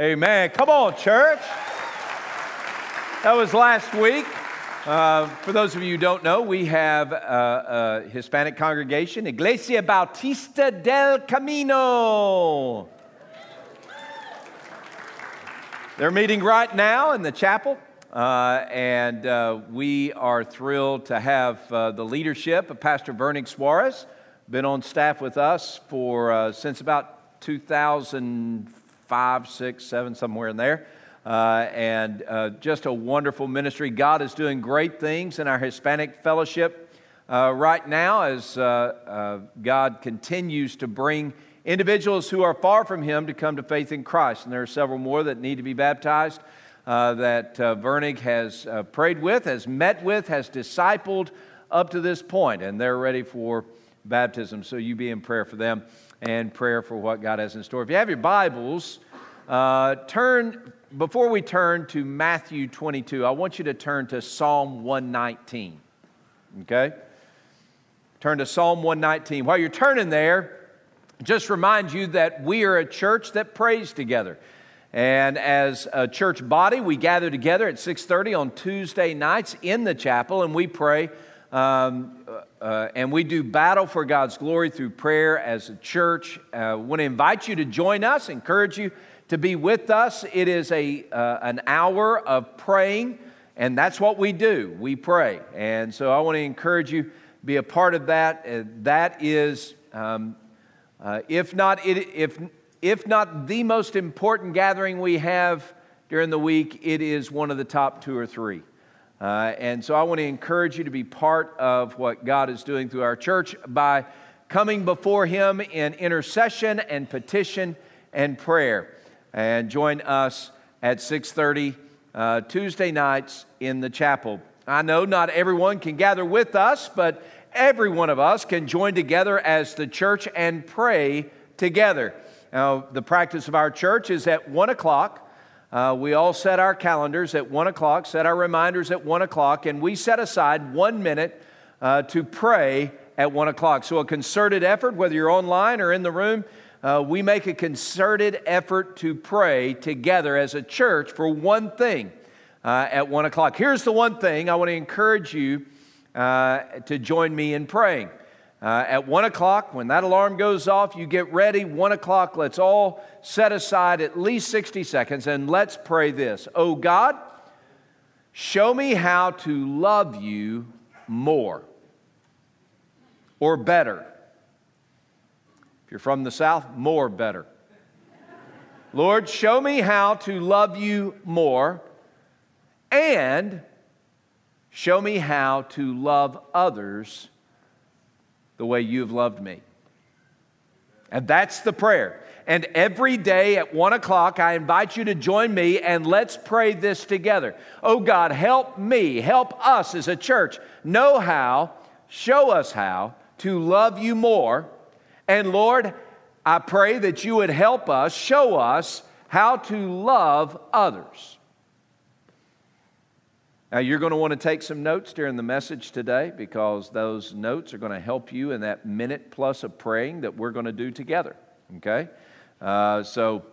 Amen. Come on, church. That was last week. Uh, for those of you who don't know, we have a, a Hispanic congregation, Iglesia Bautista del Camino. They're meeting right now in the chapel, uh, and uh, we are thrilled to have uh, the leadership of Pastor Vernig Suarez, been on staff with us for uh, since about 2005, 6, 7, somewhere in there. Uh, and uh, just a wonderful ministry. God is doing great things in our Hispanic fellowship uh, right now as uh, uh, God continues to bring individuals who are far from Him to come to faith in Christ. And there are several more that need to be baptized uh, that Vernig has prayed with, has met with, has discipled up to this point, and they're ready for baptism. So you be in prayer for them and prayer for what God has in store. If you have your Bibles, uh, turn before we turn to Matthew 22, I want you to turn to Psalm 119. Okay? Turn to Psalm 119. While you're turning there, just remind you that we are a church that prays together. And as a church body, we gather together at 6:30 on Tuesday nights in the chapel, and we pray. Um, uh, and we do battle for God's glory through prayer as a church. I uh, want to invite you to join us, encourage you to be with us. It is a, uh, an hour of praying, and that's what we do. We pray. And so I want to encourage you, be a part of that. Uh, that is, um, uh, if, not, it, if, if not the most important gathering we have during the week, it is one of the top two or three. Uh, and so I want to encourage you to be part of what God is doing through our church by coming before Him in intercession and petition and prayer. And join us at 6.30 uh, tuesday nights in the chapel. I know not everyone can gather with us but every one of us can join together as the church and pray together. Now the practice of our church is at 1 o'clock uh, we all set our calendars at 1 o'clock set our reminders at 1 o'clock and we set aside one minute uh, to pray at 1 o'clock so a concerted effort whether you're online or in the room uh, we make a concerted effort to pray together as a church for one thing uh, at one o'clock. Here's the one thing I want to encourage you uh, to join me in praying. Uh, at one o'clock, when that alarm goes off, you get ready. One o'clock, let's all set aside at least 60 seconds and let's pray this. Oh God, show me how to love you more or better if you're from the South, more better. Lord, show me how to love you more and show me how to love others the way you've loved me. And that's the prayer. And every day at one o'clock, I invite you to join me and let's pray this together. Oh God, help me, help us as a church know how, show us how to love you more and Lord, I pray that you would help us, show us how to love others. Now, you're going to want to take some notes during the message today because those notes are going to help you in that minute plus of praying that we're going to do together. Okay? Uh, so,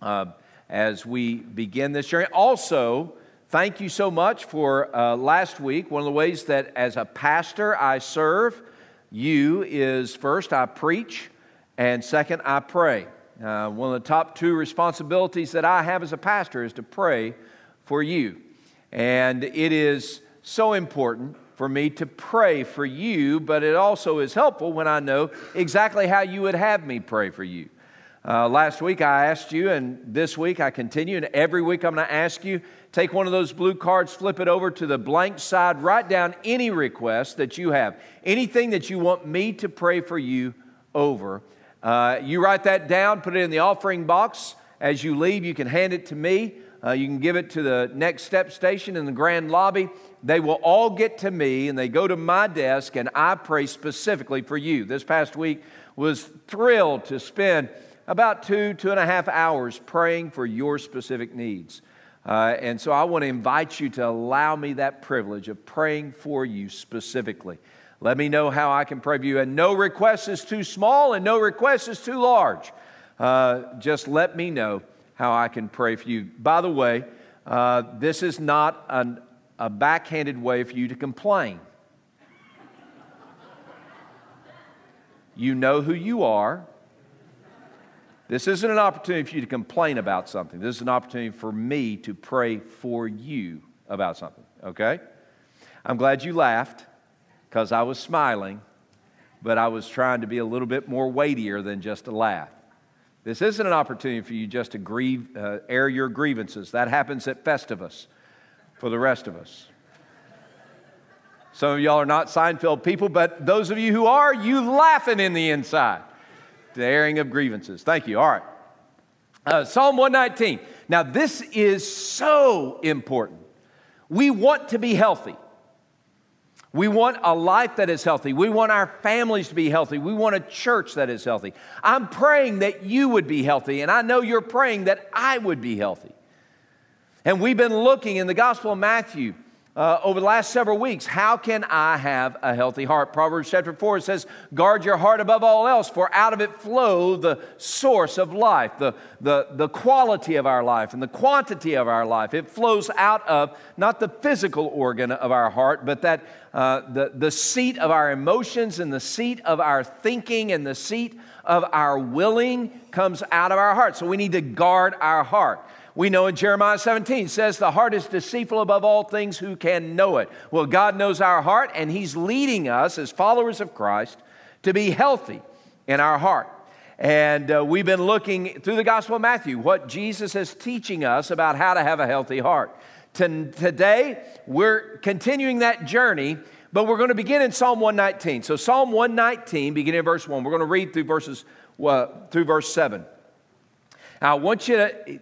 uh, as we begin this journey, also, thank you so much for uh, last week. One of the ways that as a pastor I serve you is first, I preach, and second, I pray. Uh, one of the top two responsibilities that I have as a pastor is to pray for you. And it is so important for me to pray for you, but it also is helpful when I know exactly how you would have me pray for you. Uh, last week I asked you, and this week I continue, and every week I'm going to ask you take one of those blue cards, flip it over to the blank side, write down any request that you have, anything that you want me to pray for you over. Uh, you write that down, put it in the offering box. As you leave, you can hand it to me. Uh, you can give it to the next step station in the grand lobby. They will all get to me and they go to my desk, and I pray specifically for you. This past week was thrilled to spend about two, two and a half hours praying for your specific needs. Uh, and so I want to invite you to allow me that privilege of praying for you specifically. Let me know how I can pray for you. And no request is too small and no request is too large. Uh, just let me know how I can pray for you. By the way, uh, this is not an, a backhanded way for you to complain. You know who you are. This isn't an opportunity for you to complain about something. This is an opportunity for me to pray for you about something, okay? I'm glad you laughed because I was smiling, but I was trying to be a little bit more weightier than just a laugh. This isn't an opportunity for you just to grieve, uh, air your grievances. That happens at Festivus for the rest of us. Some of y'all are not Seinfeld people, but those of you who are, you laughing in the inside. The airing of grievances. Thank you. All right. Uh, Psalm 119. Now, this is so important. We want to be healthy. We want a life that is healthy. We want our families to be healthy. We want a church that is healthy. I'm praying that you would be healthy, and I know you're praying that I would be healthy. And we've been looking in the Gospel of Matthew uh, over the last several weeks how can I have a healthy heart? Proverbs chapter 4 says, Guard your heart above all else, for out of it flow the source of life, the, the, the quality of our life, and the quantity of our life. It flows out of not the physical organ of our heart, but that uh, the, the seat of our emotions and the seat of our thinking and the seat of our willing comes out of our heart. So we need to guard our heart. We know in Jeremiah 17 says the heart is deceitful above all things, who can know it? Well, God knows our heart, and He's leading us as followers of Christ to be healthy in our heart. And uh, we've been looking through the Gospel of Matthew what Jesus is teaching us about how to have a healthy heart. today, we're continuing that journey, but we're going to begin in Psalm 119. So, Psalm 119, beginning in verse 1, we're going to read through verses uh, through verse 7. Now, I want you to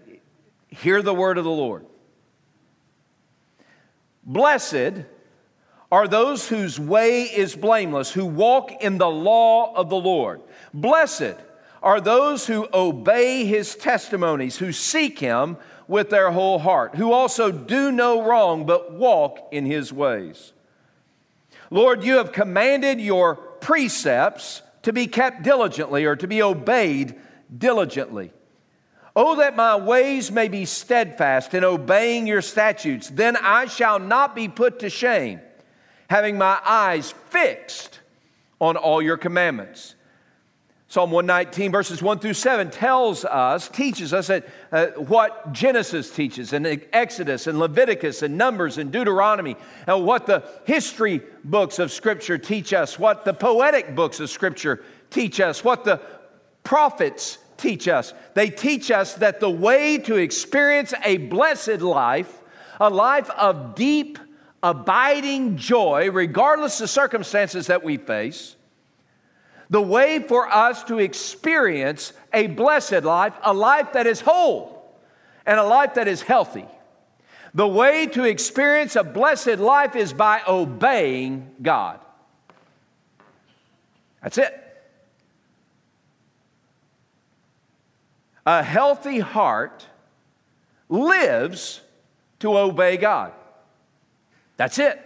Hear the word of the Lord. Blessed are those whose way is blameless, who walk in the law of the Lord. Blessed are those who obey his testimonies, who seek him with their whole heart, who also do no wrong, but walk in his ways. Lord, you have commanded your precepts to be kept diligently or to be obeyed diligently. Oh, that my ways may be steadfast in obeying your statutes. Then I shall not be put to shame, having my eyes fixed on all your commandments. Psalm 119, verses 1 through 7, tells us, teaches us that, uh, what Genesis teaches, and Exodus, and Leviticus, and Numbers, and Deuteronomy, and what the history books of Scripture teach us, what the poetic books of Scripture teach us, what the prophets teach us? They teach us that the way to experience a blessed life, a life of deep, abiding joy, regardless of circumstances that we face, the way for us to experience a blessed life, a life that is whole and a life that is healthy. The way to experience a blessed life is by obeying God. That's it. A healthy heart lives to obey God. That's it.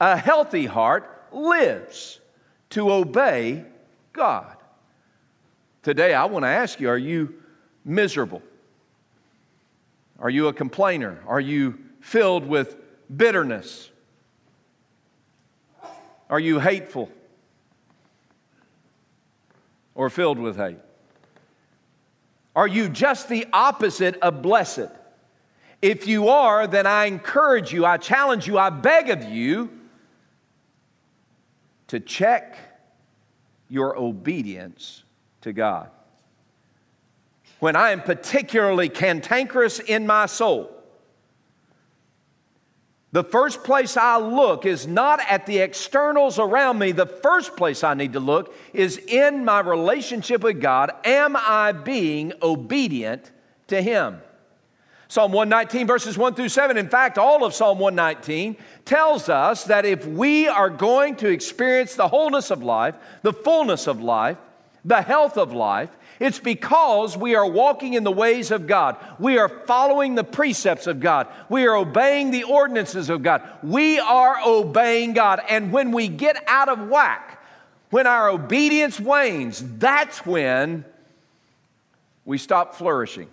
A healthy heart lives to obey God. Today, I want to ask you are you miserable? Are you a complainer? Are you filled with bitterness? Are you hateful or filled with hate? Are you just the opposite of blessed? If you are, then I encourage you, I challenge you, I beg of you to check your obedience to God. When I am particularly cantankerous in my soul, the first place I look is not at the externals around me. The first place I need to look is in my relationship with God. Am I being obedient to Him? Psalm 119, verses 1 through 7. In fact, all of Psalm 119 tells us that if we are going to experience the wholeness of life, the fullness of life, the health of life, it's because we are walking in the ways of God. We are following the precepts of God. We are obeying the ordinances of God. We are obeying God. And when we get out of whack, when our obedience wanes, that's when we stop flourishing.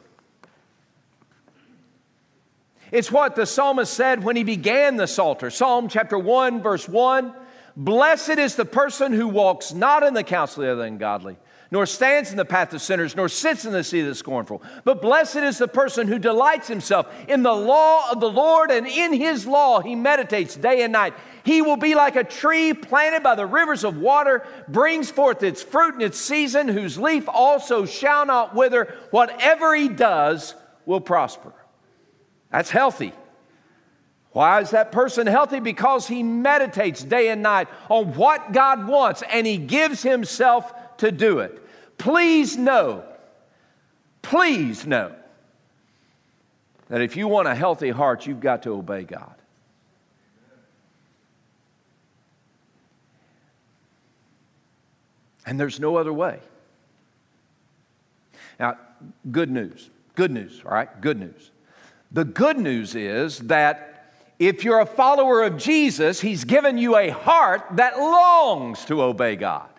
It's what the psalmist said when he began the Psalter. Psalm chapter 1, verse 1 Blessed is the person who walks not in the counsel of the ungodly, nor stands in the path of sinners, nor sits in the seat of the scornful. But blessed is the person who delights himself in the law of the Lord, and in his law he meditates day and night. He will be like a tree planted by the rivers of water, brings forth its fruit in its season, whose leaf also shall not wither. Whatever he does will prosper. That's healthy. Why is that person healthy? Because he meditates day and night on what God wants and he gives himself to do it. Please know, please know that if you want a healthy heart, you've got to obey God. And there's no other way. Now, good news. Good news, all right? Good news. The good news is that if you're a follower of Jesus, He's given you a heart that longs to obey God.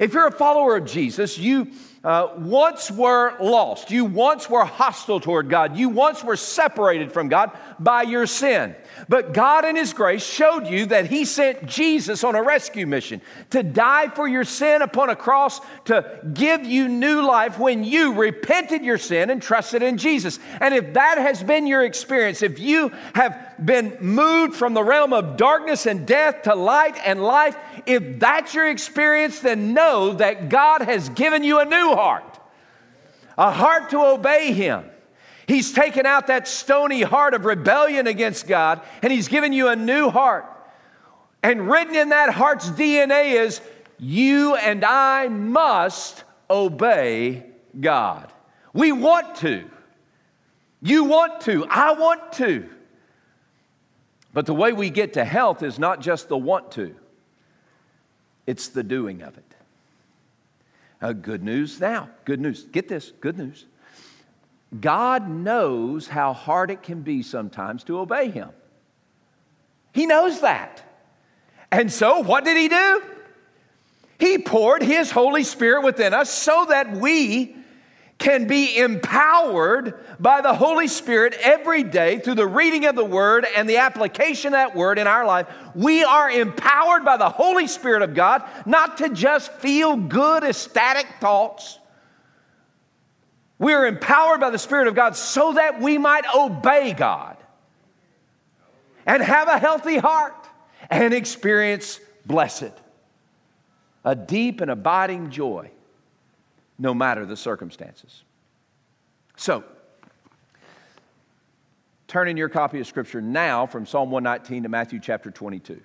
If you're a follower of Jesus, you uh, once were lost. You once were hostile toward God. You once were separated from God by your sin. But God, in His grace, showed you that He sent Jesus on a rescue mission to die for your sin upon a cross to give you new life when you repented your sin and trusted in Jesus. And if that has been your experience, if you have been moved from the realm of darkness and death to light and life, if that's your experience, then know that God has given you a new heart, a heart to obey Him. He's taken out that stony heart of rebellion against God and He's given you a new heart. And written in that heart's DNA is you and I must obey God. We want to. You want to. I want to. But the way we get to health is not just the want to, it's the doing of it. Uh, good news now. Good news. Get this. Good news. God knows how hard it can be sometimes to obey Him. He knows that. And so, what did He do? He poured His Holy Spirit within us so that we can be empowered by the Holy Spirit every day through the reading of the Word and the application of that Word in our life. We are empowered by the Holy Spirit of God not to just feel good, ecstatic thoughts. We are empowered by the Spirit of God so that we might obey God and have a healthy heart and experience blessed, a deep and abiding joy no matter the circumstances. So, turn in your copy of Scripture now from Psalm 119 to Matthew chapter 22.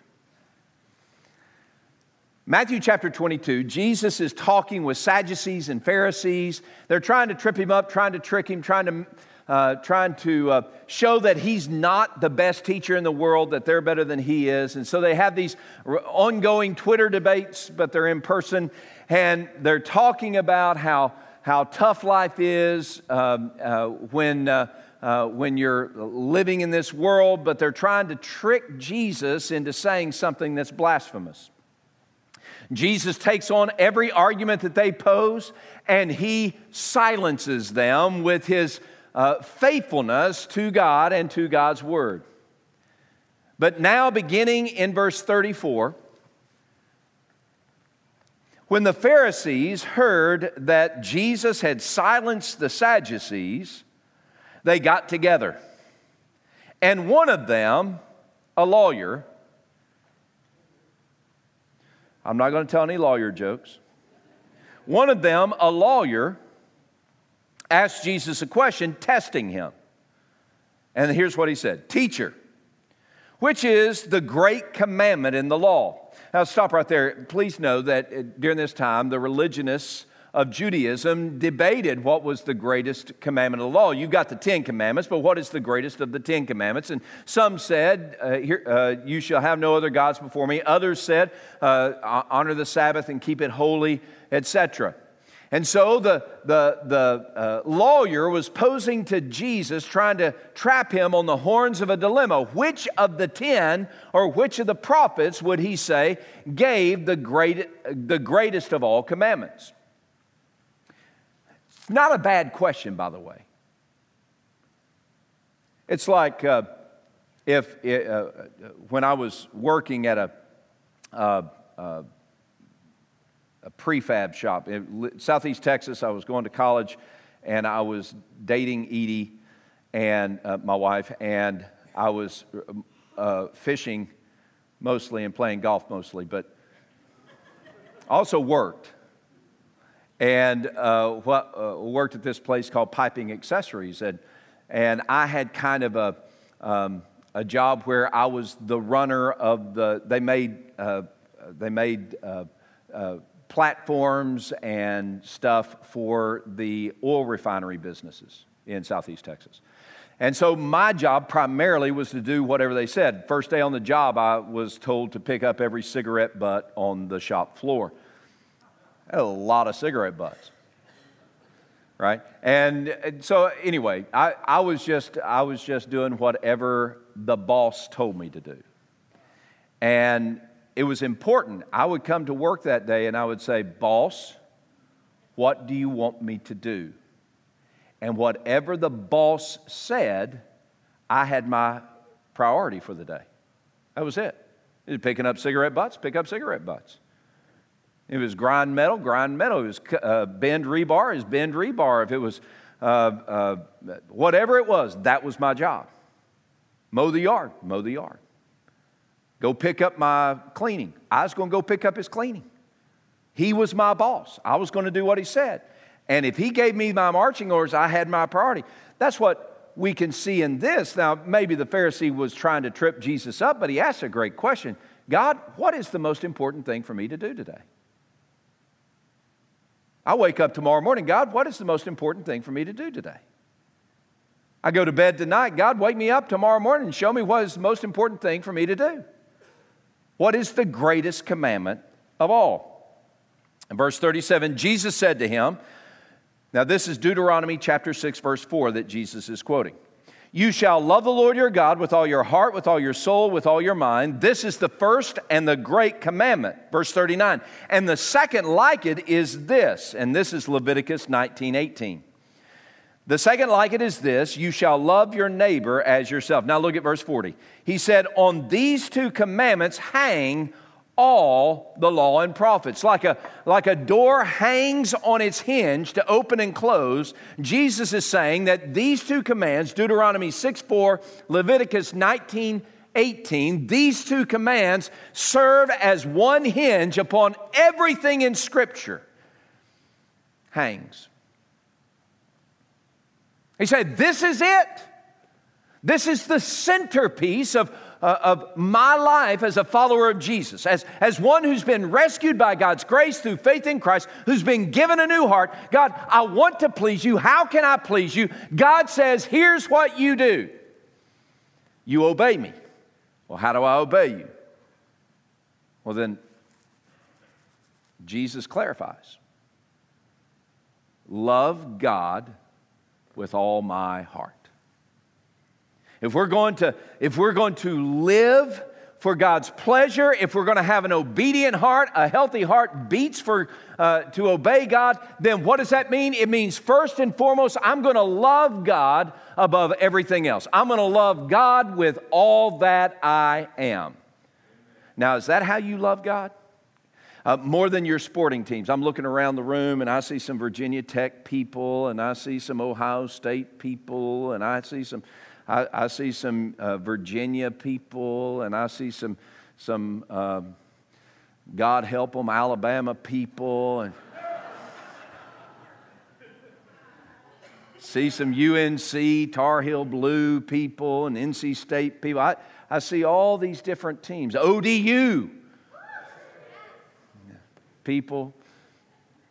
Matthew chapter 22, Jesus is talking with Sadducees and Pharisees. They're trying to trip him up, trying to trick him, trying to, uh, trying to uh, show that he's not the best teacher in the world, that they're better than he is. And so they have these ongoing Twitter debates, but they're in person and they're talking about how, how tough life is um, uh, when, uh, uh, when you're living in this world, but they're trying to trick Jesus into saying something that's blasphemous. Jesus takes on every argument that they pose and he silences them with his uh, faithfulness to God and to God's word. But now, beginning in verse 34, when the Pharisees heard that Jesus had silenced the Sadducees, they got together. And one of them, a lawyer, I'm not going to tell any lawyer jokes. One of them, a lawyer, asked Jesus a question, testing him. And here's what he said Teacher, which is the great commandment in the law? Now, stop right there. Please know that uh, during this time, the religionists of Judaism debated what was the greatest commandment of the law. You've got the Ten Commandments, but what is the greatest of the Ten Commandments? And some said, uh, here, uh, You shall have no other gods before me. Others said, uh, Honor the Sabbath and keep it holy, etc. And so the, the, the uh, lawyer was posing to Jesus, trying to trap him on the horns of a dilemma. Which of the ten or which of the prophets would he say gave the, great, the greatest of all commandments? It's not a bad question, by the way. It's like uh, if uh, when I was working at a, uh, uh, a prefab shop in Southeast Texas, I was going to college and I was dating Edie and uh, my wife, and I was uh, fishing mostly and playing golf mostly, but also worked. And what, worked at this place called Piping Accessories. And and I had kind of a, um, a job where I was the runner of the, they made, uh, they made uh, uh, platforms and stuff for the oil refinery businesses in Southeast Texas. And so my job primarily was to do whatever they said. First day on the job, I was told to pick up every cigarette butt on the shop floor. A lot of cigarette butts right? And, so anyway, I, I, was just, I was just doing whatever the boss told me to do. And it was important. I would come to work that day and I would say, Boss, what do you want me to do? And whatever the boss said, I had my priority for the day. That was it. Picking up cigarette butts, pick up cigarette butts. It was grind metal, grind metal. It was uh, bend rebar, is bend rebar. If it was uh, uh, whatever it was, that was my job. Mow the yard, mow the yard. Go pick up my cleaning. I was going to go pick up his cleaning. He was my boss. I was going to do what he said. And if he gave me my marching orders, I had my priority. That's what we can see in this. Now, maybe the Pharisee was trying to trip Jesus up, but he asked a great question God, what is the most important thing for me to do today? I wake up tomorrow morning, God, what is the most important thing for me to do today? I go to bed tonight, God, wake me up tomorrow morning and show me what is the most important thing for me to do. What is the greatest commandment of all? In verse 37, Jesus said to him, now this is Deuteronomy chapter 6, verse 4 that Jesus is quoting. You shall love the Lord your God with all your heart, with all your soul, with all your mind. This is the first and the great commandment. Verse 39. And the second like it is this, and this is Leviticus 19 18. The second like it is this you shall love your neighbor as yourself. Now look at verse 40. He said, On these two commandments hang all the law and prophets. Like a, like a door hangs on its hinge to open and close, Jesus is saying that these two commands, Deuteronomy 6 4, Leviticus 19 18, these two commands serve as one hinge upon everything in Scripture. Hangs. He said, This is it. This is the centerpiece of, uh, of my life as a follower of Jesus, as, as one who's been rescued by God's grace through faith in Christ, who's been given a new heart. God, I want to please you. How can I please you? God says, here's what you do you obey me. Well, how do I obey you? Well, then, Jesus clarifies love God with all my heart. If we're going to, if we're going to live for God's pleasure, if we're going to have an obedient heart, a healthy heart beats for uh, to obey God, then what does that mean? It means first and foremost, I'm going to love God above everything else. I'm going to love God with all that I am. Now, is that how you love God? Uh, more than your sporting teams. I'm looking around the room and I see some Virginia Tech people and I see some Ohio State people and I see some I, I see some uh, Virginia people, and I see some, some uh, God help them, Alabama people, and see some UNC, Tar Heel Blue people, and NC State people. I, I see all these different teams. ODU people.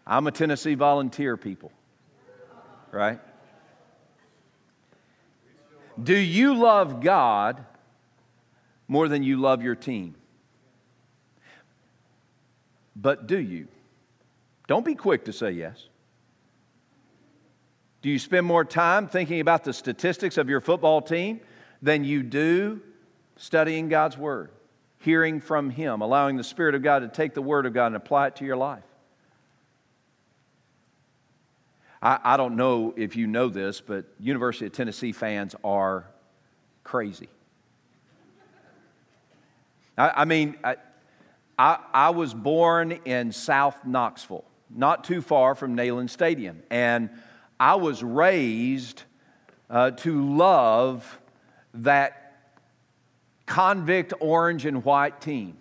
I'm a Tennessee volunteer people, right? Do you love God more than you love your team? But do you? Don't be quick to say yes. Do you spend more time thinking about the statistics of your football team than you do studying God's Word, hearing from Him, allowing the Spirit of God to take the Word of God and apply it to your life? I, I don't know if you know this, but University of Tennessee fans are crazy. I, I mean, I, I, was born in South Knoxville, not too far from Neyland Stadium. And I was raised uh, to love that convict orange and white team.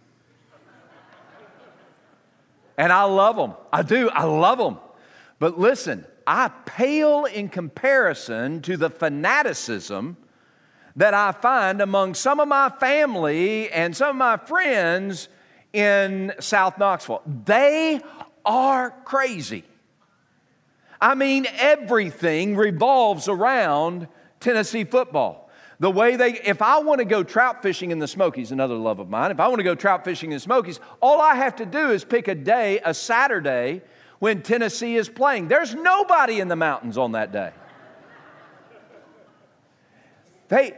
And I love them. I do. I love them. But listen, I pale in comparison to the fanaticism that I find among some of my family and some of my friends in South Knoxville. They are crazy. I mean, everything revolves around Tennessee football. The way they, if I want to go trout fishing in the Smokies, another love of mine, if I want to go trout fishing in the Smokies, all I have to do is pick a day, a Saturday, when Tennessee is playing. There's nobody in the mountains on that day. They,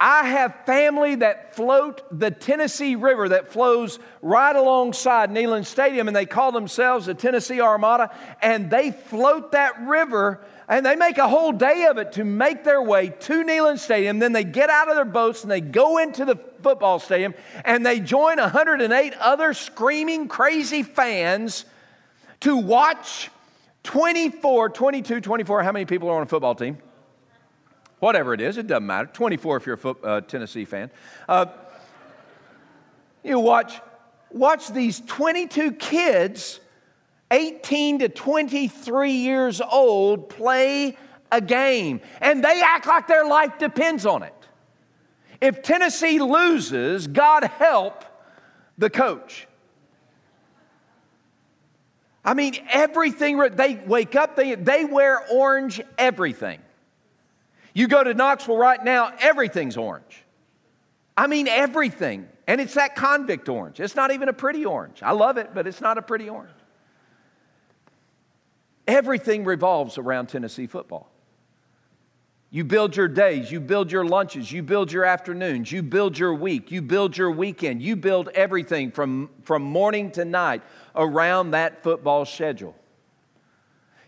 I have family that float the Tennessee River that flows right alongside Neyland Stadium, and they call themselves the Tennessee Armada, and they float that river and they make a whole day of it to make their way to Neyland Stadium. Then they get out of their boats and they go into the football stadium and they join 108 other screaming, crazy fans to watch 24, 22, 24. How many people are on a football team? Whatever it is, it doesn't matter. 24 if you're a uh, Tennessee fan. Uh, you watch, watch these 22 kids, 18 to 23 years old, play a game, and they act like their life depends on it. If Tennessee loses, God help the coach. I mean, everything, they wake up, they, they wear orange everything. You go to Knoxville right now, everything's orange. I mean, everything. And it's that convict orange. It's not even a pretty orange. I love it, but it's not a pretty orange. Everything revolves around Tennessee football. You build your days, you build your lunches, you build your afternoons, you build your week, you build your weekend, you build everything from, from morning to night around that football schedule.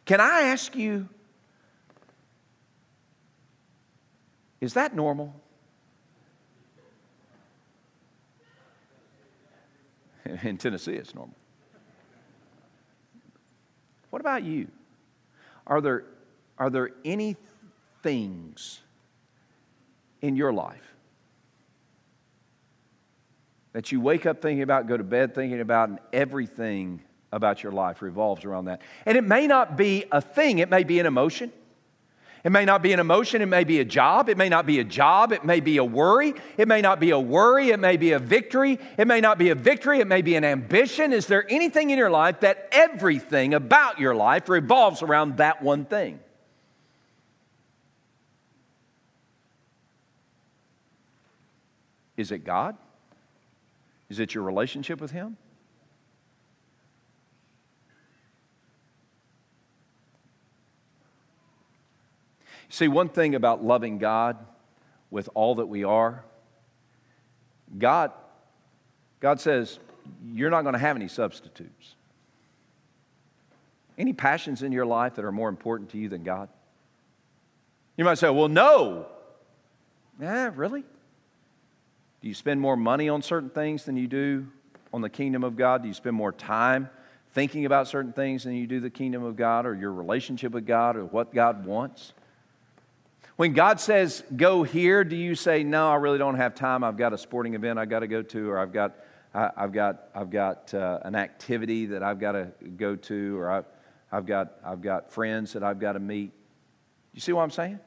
Can I ask you Is that normal? In Tennessee, it's normal. What about you? Are there, are there any things in your life that you wake up thinking about, go to bed thinking about, and everything about your life revolves around that? And it may not be a thing, it may be an emotion. It may not be an emotion, it may be a job, it may not be a job, it may be a worry, it may not be a worry, it may be a victory, it may not be a victory, it may be an ambition. Is there anything in your life that everything about your life revolves around that one thing? Is it God? Is it your relationship with Him? See, one thing about loving God with all that we are, God, God says, you're not going to have any substitutes. Any passions in your life that are more important to you than God? You might say, well, no. Yeah, really? Do you spend more money on certain things than you do on the kingdom of God? Do you spend more time thinking about certain things than you do the kingdom of God or your relationship with God or what God wants? When God says, go here, do you say, no, I really don't have time. I've got a sporting event I've got to go to, or I've got, I, have got, I've got uh, an activity that I've got to go to, or I've, I've, got, I've got friends that I've got to meet. You see what I'm saying?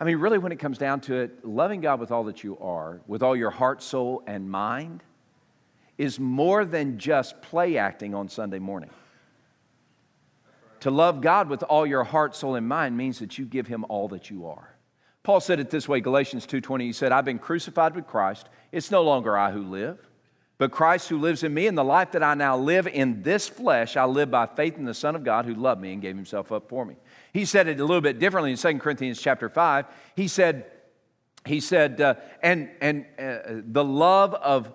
I mean, really, when it comes down to it, loving God with all that you are, with all your heart, soul, and mind, is more than just play acting on Sunday morning. To love God with all your heart, soul, and mind means that you give him all that you are. Paul said it this way, Galatians 2:20. He said, "I've been crucified with Christ. It's no longer I who live, but Christ who lives in me. And the life that I now live in this flesh, I live by faith in the Son of God who loved me and gave himself up for me." He said it a little bit differently in 2 Corinthians chapter 5. He said, he said, uh, and, and uh, the love of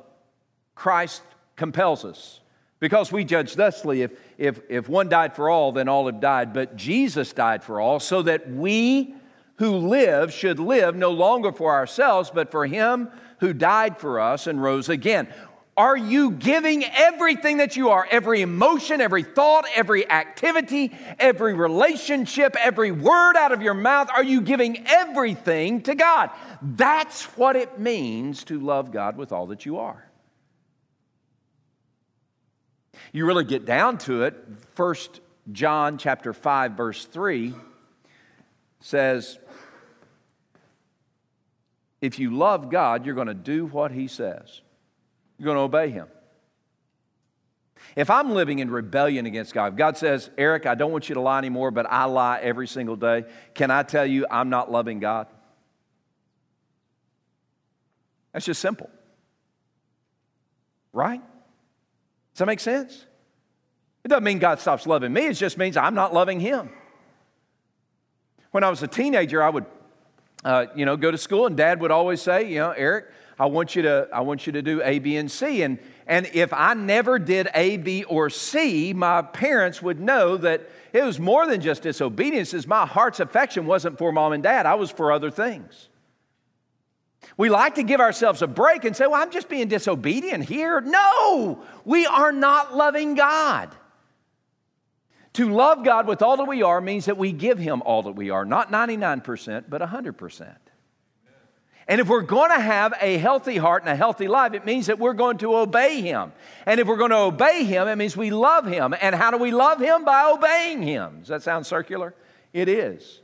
Christ compels us. Because we judge thusly if, if, if one died for all, then all have died. But Jesus died for all, so that we who live should live no longer for ourselves, but for him who died for us and rose again. Are you giving everything that you are, every emotion, every thought, every activity, every relationship, every word out of your mouth? Are you giving everything to God? That's what it means to love God with all that you are. You really get down to it, First John chapter 5 verse 3 says if you love God, you're going to do what he says. You're going to obey him. If I'm living in rebellion against God, God says, Eric, I don't want you to lie anymore, but I lie every single day. Can I tell you I'm not loving God? That's just simple. Right? Does that make sense? It doesn't mean God stops loving me, it just means I'm not loving Him. When I was a teenager, I would, uh, you know, go to school, and Dad would always say, you know, Eric, I want you to, I want you to do A, B, and C. And, and if I never did A, B, or C, my parents would know that it was more than just disobedience, as my heart's affection wasn't for mom and dad, I was for other things. We like to give ourselves a break and say, well, I'm just being disobedient here. No, we are not loving God. To love God with all that we are means that we give Him all that we are, not 99%, but 100%. And if we're going to have a healthy heart and a healthy life, it means that we're going to obey Him. And if we're going to obey Him, it means we love Him. And how do we love Him? By obeying Him. Does that sound circular? It is.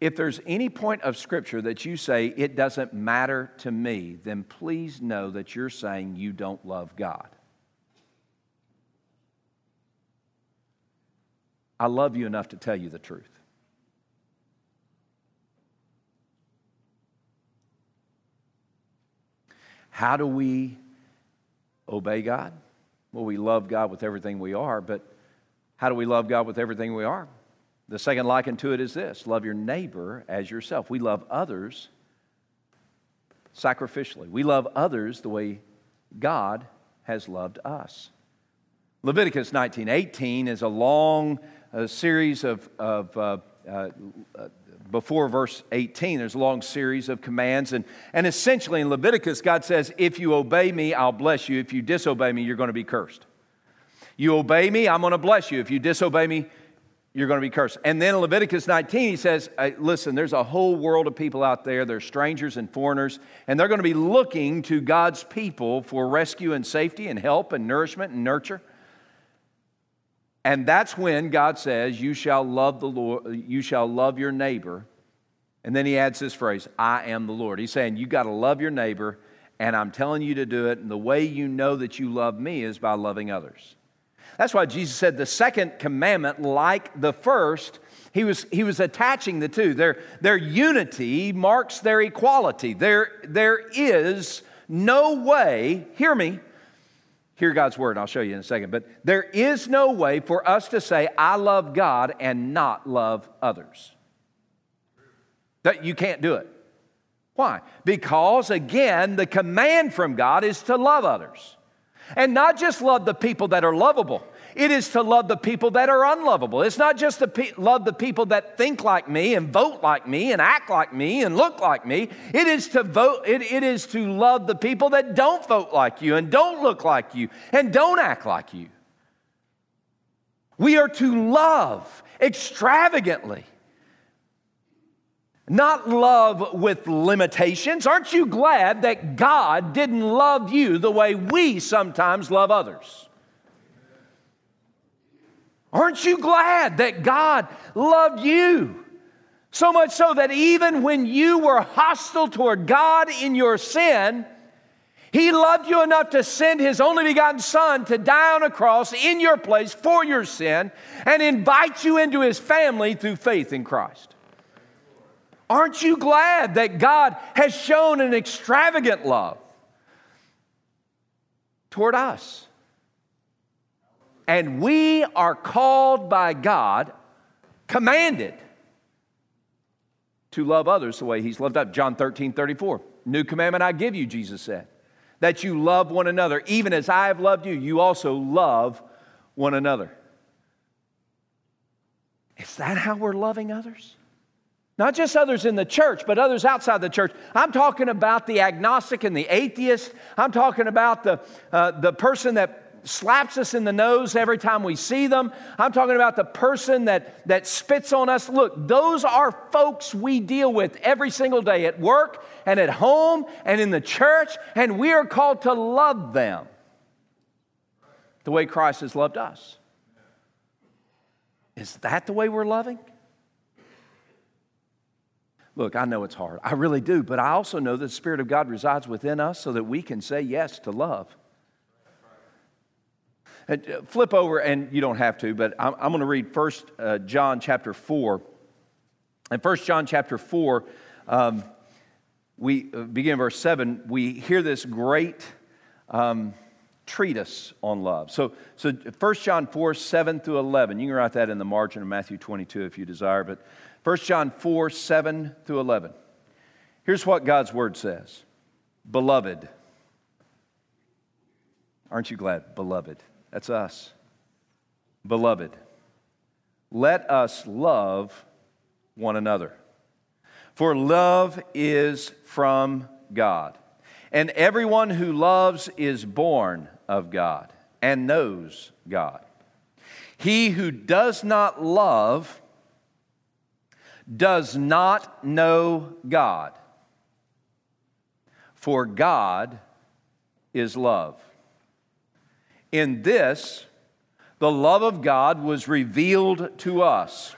If there's any point of Scripture that you say, it doesn't matter to me, then please know that you're saying you don't love God. I love you enough to tell you the truth. How do we obey God? Well, we love God with everything we are, but how do we love God with everything we are? The second liken to it is this love your neighbor as yourself. We love others sacrificially, we love others the way God has loved us. Leviticus 19 18 is a long uh, series of, of uh, uh, before verse 18, there's a long series of commands. And, and essentially in Leviticus, God says, If you obey me, I'll bless you. If you disobey me, you're going to be cursed. You obey me, I'm going to bless you. If you disobey me, you're going to be cursed. And then in Leviticus 19, he says, Listen, there's a whole world of people out there. They're strangers and foreigners, and they're going to be looking to God's people for rescue and safety and help and nourishment and nurture. And that's when God says, You shall love the Lord, you shall love your neighbor. And then he adds this phrase, I am the Lord. He's saying, You got to love your neighbor, and I'm telling you to do it. And the way you know that you love me is by loving others. That's why Jesus said the second commandment, like the first, he was, he was attaching the two. Their, their unity marks their equality. There, there is no way, hear me, hear God's word, I'll show you in a second. But there is no way for us to say, I love God and not love others. That you can't do it. Why? Because, again, the command from God is to love others. And not just love the people that are lovable. It is to love the people that are unlovable. It's not just to pe- love the people that think like me and vote like me and act like me and look like me. It is to vote, it, it is to love the people that don't vote like you and don't look like you and don't act like you. We are to love extravagantly. Not love with limitations. Aren't you glad that God didn't love you the way we sometimes love others? Aren't you glad that God loved you? So much so that even when you were hostile toward God in your sin, He loved you enough to send His only begotten Son to die on a cross in your place for your sin and invite you into His family through faith in Christ. Aren't you glad that God has shown an extravagant love toward us? And we are called by God, commanded to love others the way He's loved us. John 13, 34. New commandment I give you, Jesus said, that you love one another. Even as I have loved you, you also love one another. Is that how we're loving others? Not just others in the church, but others outside the church. I'm talking about the agnostic and the atheist. I'm talking about the, uh, the person that slaps us in the nose every time we see them. I'm talking about the person that, that spits on us. Look, those are folks we deal with every single day at work and at home and in the church, and we are called to love them the way Christ has loved us. Is that the way we're loving? Look, I know it's hard. I really do. But I also know that the Spirit of God resides within us so that we can say yes to love. And uh, flip over, and you don't have to, but I'm, I'm going to read First uh, John chapter 4. In First John chapter 4, um, we uh, begin verse 7, we hear this great um, treatise on love. So, so 1 John 4, 7 through 11. You can write that in the margin of Matthew 22 if you desire, but 1 John 4 7 through 11. Here's what God's word says Beloved. Aren't you glad? Beloved. That's us. Beloved. Let us love one another. For love is from God. And everyone who loves is born of God and knows God. He who does not love does not know God, for God is love. In this, the love of God was revealed to us.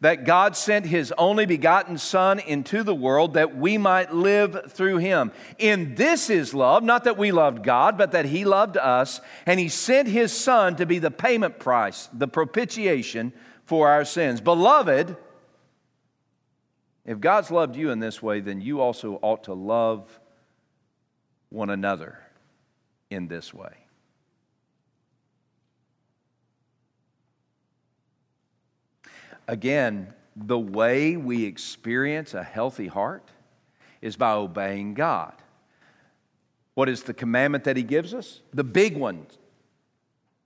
That God sent his only begotten Son into the world that we might live through him. In this is love, not that we loved God, but that he loved us, and he sent his Son to be the payment price, the propitiation for our sins. Beloved, if God's loved you in this way, then you also ought to love one another in this way. Again, the way we experience a healthy heart is by obeying God. What is the commandment that He gives us? The big one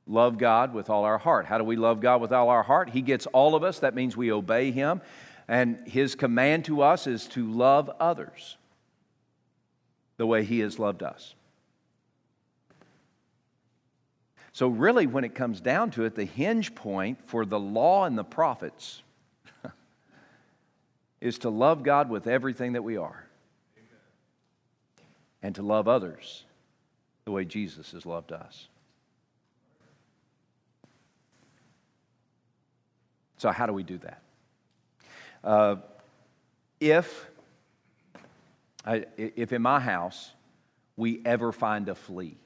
love God with all our heart. How do we love God with all our heart? He gets all of us. That means we obey Him. And his command to us is to love others the way he has loved us. So, really, when it comes down to it, the hinge point for the law and the prophets is to love God with everything that we are and to love others the way Jesus has loved us. So, how do we do that? Uh, if, I, if in my house we ever find a flea,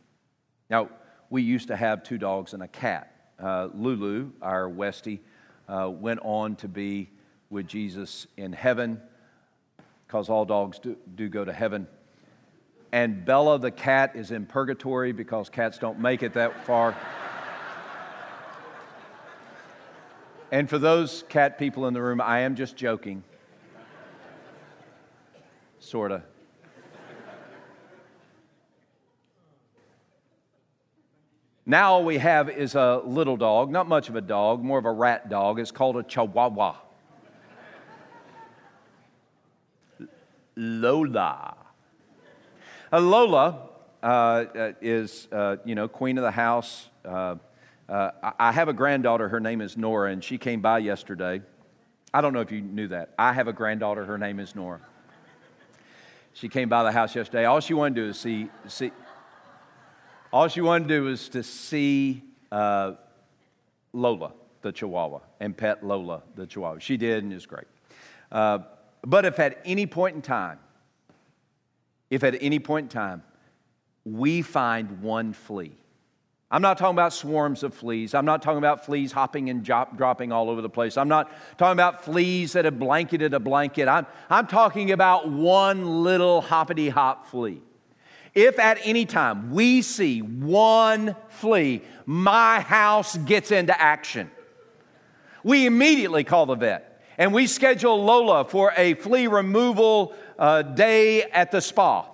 now we used to have two dogs and a cat. Uh, Lulu, our Westie, uh, went on to be with Jesus in heaven because all dogs do, do go to heaven. And Bella the cat is in purgatory because cats don't make it that far. And for those cat people in the room, I am just joking. Sort of. Now all we have is a little dog, not much of a dog, more of a rat dog. It's called a Chihuahua. Lola. Uh, Lola uh, is, uh, you know, queen of the house. Uh, uh, I have a granddaughter, her name is Nora, and she came by yesterday. I don't know if you knew that. I have a granddaughter, her name is Nora. She came by the house yesterday. All she wanted to do is see, see all she wanted to do was to see uh, Lola, the Chihuahua, and pet Lola, the Chihuahua. She did, and it was great. Uh, but if at any point in time, if at any point in time we find one flea, I'm not talking about swarms of fleas. I'm not talking about fleas hopping and drop, dropping all over the place. I'm not talking about fleas that have blanketed a blanket. I'm, I'm talking about one little hoppity hop flea. If at any time we see one flea, my house gets into action. We immediately call the vet and we schedule Lola for a flea removal uh, day at the spa.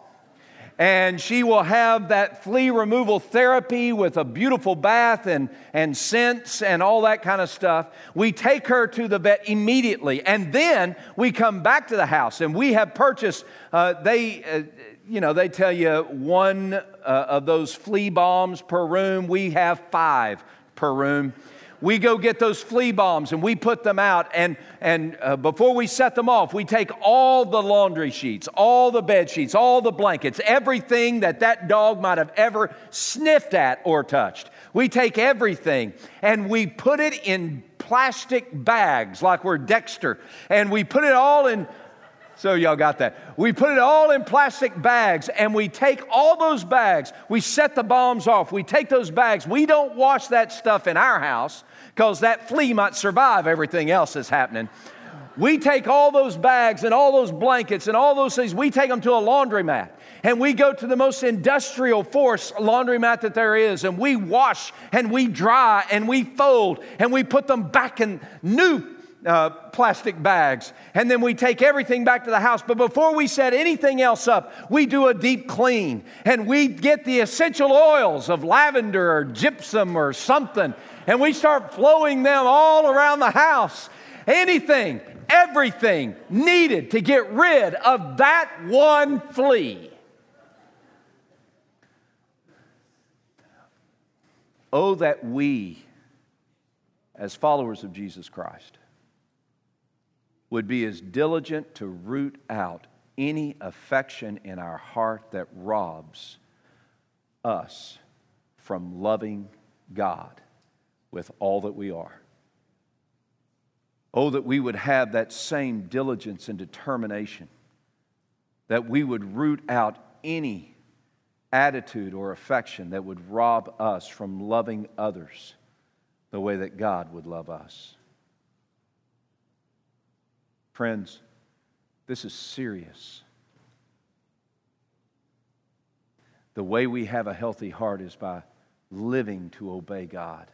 And she will have that flea removal therapy with a beautiful bath and, and scents and all that kind of stuff. We take her to the vet immediately, and then we come back to the house and we have purchased, uh, they, uh, you know, they tell you one uh, of those flea bombs per room. We have five per room we go get those flea bombs and we put them out. And, and uh, before we set them off, we take all the laundry sheets, all the bed sheets, all the blankets, everything that that dog might have ever sniffed at or touched. We take everything and we put it in plastic bags like we're Dexter. And we put it all in so, y'all got that. We put it all in plastic bags and we take all those bags, we set the bombs off, we take those bags. We don't wash that stuff in our house because that flea might survive everything else that's happening. We take all those bags and all those blankets and all those things, we take them to a laundromat and we go to the most industrial force laundromat that there is and we wash and we dry and we fold and we put them back in new uh, plastic bags. And then we take everything back to the house. But before we set anything else up, we do a deep clean and we get the essential oils of lavender or gypsum or something. And we start flowing them all around the house. Anything, everything needed to get rid of that one flea. Oh, that we, as followers of Jesus Christ, would be as diligent to root out any affection in our heart that robs us from loving God with all that we are. Oh, that we would have that same diligence and determination, that we would root out any attitude or affection that would rob us from loving others the way that God would love us. Friends, this is serious. The way we have a healthy heart is by living to obey God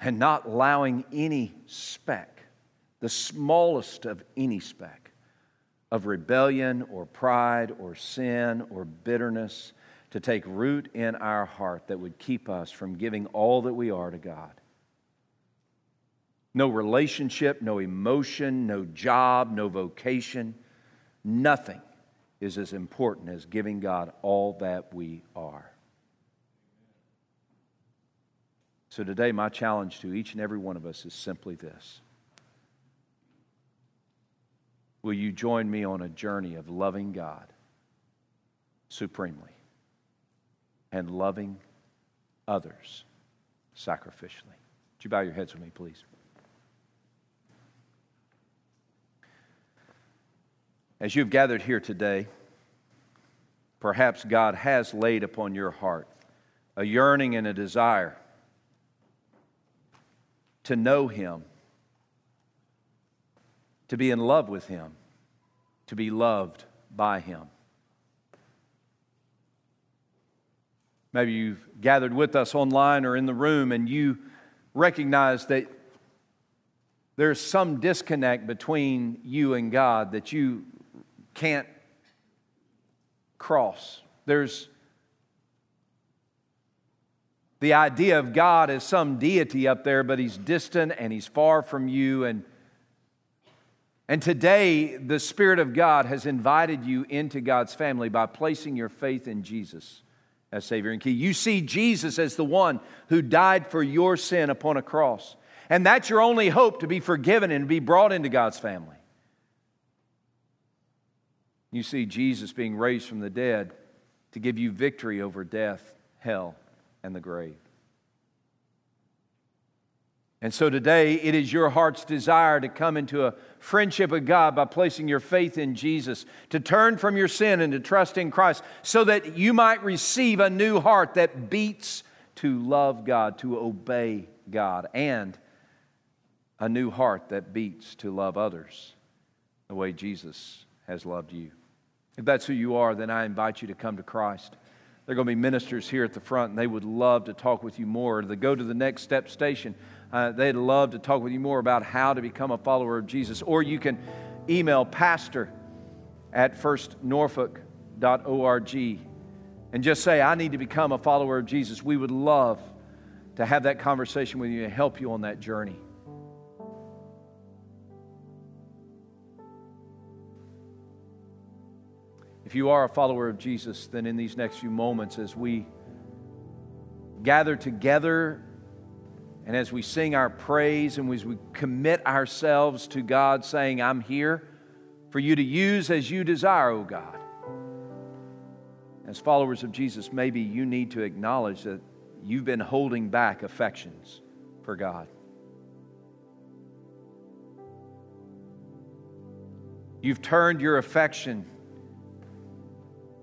and not allowing any speck, the smallest of any speck, of rebellion or pride or sin or bitterness to take root in our heart that would keep us from giving all that we are to God. No relationship, no emotion, no job, no vocation, nothing is as important as giving God all that we are. So today, my challenge to each and every one of us is simply this Will you join me on a journey of loving God supremely and loving others sacrificially? Would you bow your heads with me, please? As you've gathered here today, perhaps God has laid upon your heart a yearning and a desire to know Him, to be in love with Him, to be loved by Him. Maybe you've gathered with us online or in the room and you recognize that there's some disconnect between you and God that you can't cross. There's the idea of God as some deity up there, but he's distant and he's far from you. And, and today, the Spirit of God has invited you into God's family by placing your faith in Jesus as Savior and King. You see Jesus as the one who died for your sin upon a cross. And that's your only hope to be forgiven and be brought into God's family. You see Jesus being raised from the dead to give you victory over death, hell, and the grave. And so today, it is your heart's desire to come into a friendship with God by placing your faith in Jesus, to turn from your sin and to trust in Christ, so that you might receive a new heart that beats to love God, to obey God, and a new heart that beats to love others the way Jesus has loved you. If that's who you are, then I invite you to come to Christ. There are going to be ministers here at the front, and they would love to talk with you more. To go to the next step station, uh, they'd love to talk with you more about how to become a follower of Jesus. Or you can email pastor at firstnorfolk.org and just say, I need to become a follower of Jesus, we would love to have that conversation with you and help you on that journey. If you are a follower of Jesus, then in these next few moments, as we gather together and as we sing our praise and as we commit ourselves to God, saying, I'm here for you to use as you desire, O God. As followers of Jesus, maybe you need to acknowledge that you've been holding back affections for God. You've turned your affection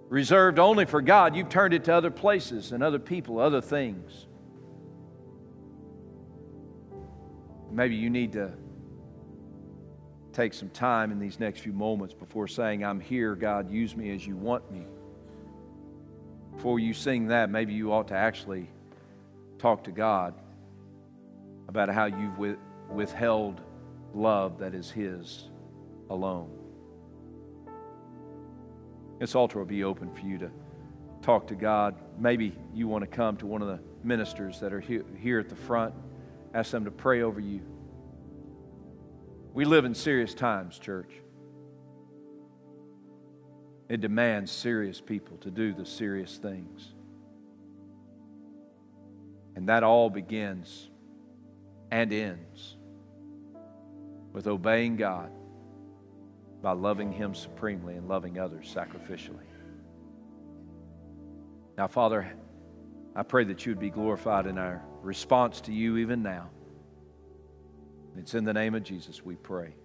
reserved only for God, you've turned it to other places and other people, other things. Maybe you need to take some time in these next few moments before saying, I'm here, God, use me as you want me. Before you sing that, maybe you ought to actually talk to God about how you've withheld love that is His alone. This altar will be open for you to talk to God. Maybe you want to come to one of the ministers that are here at the front, ask them to pray over you. We live in serious times, church. It demands serious people to do the serious things. And that all begins and ends with obeying God by loving Him supremely and loving others sacrificially. Now, Father, I pray that you would be glorified in our response to you even now. It's in the name of Jesus we pray.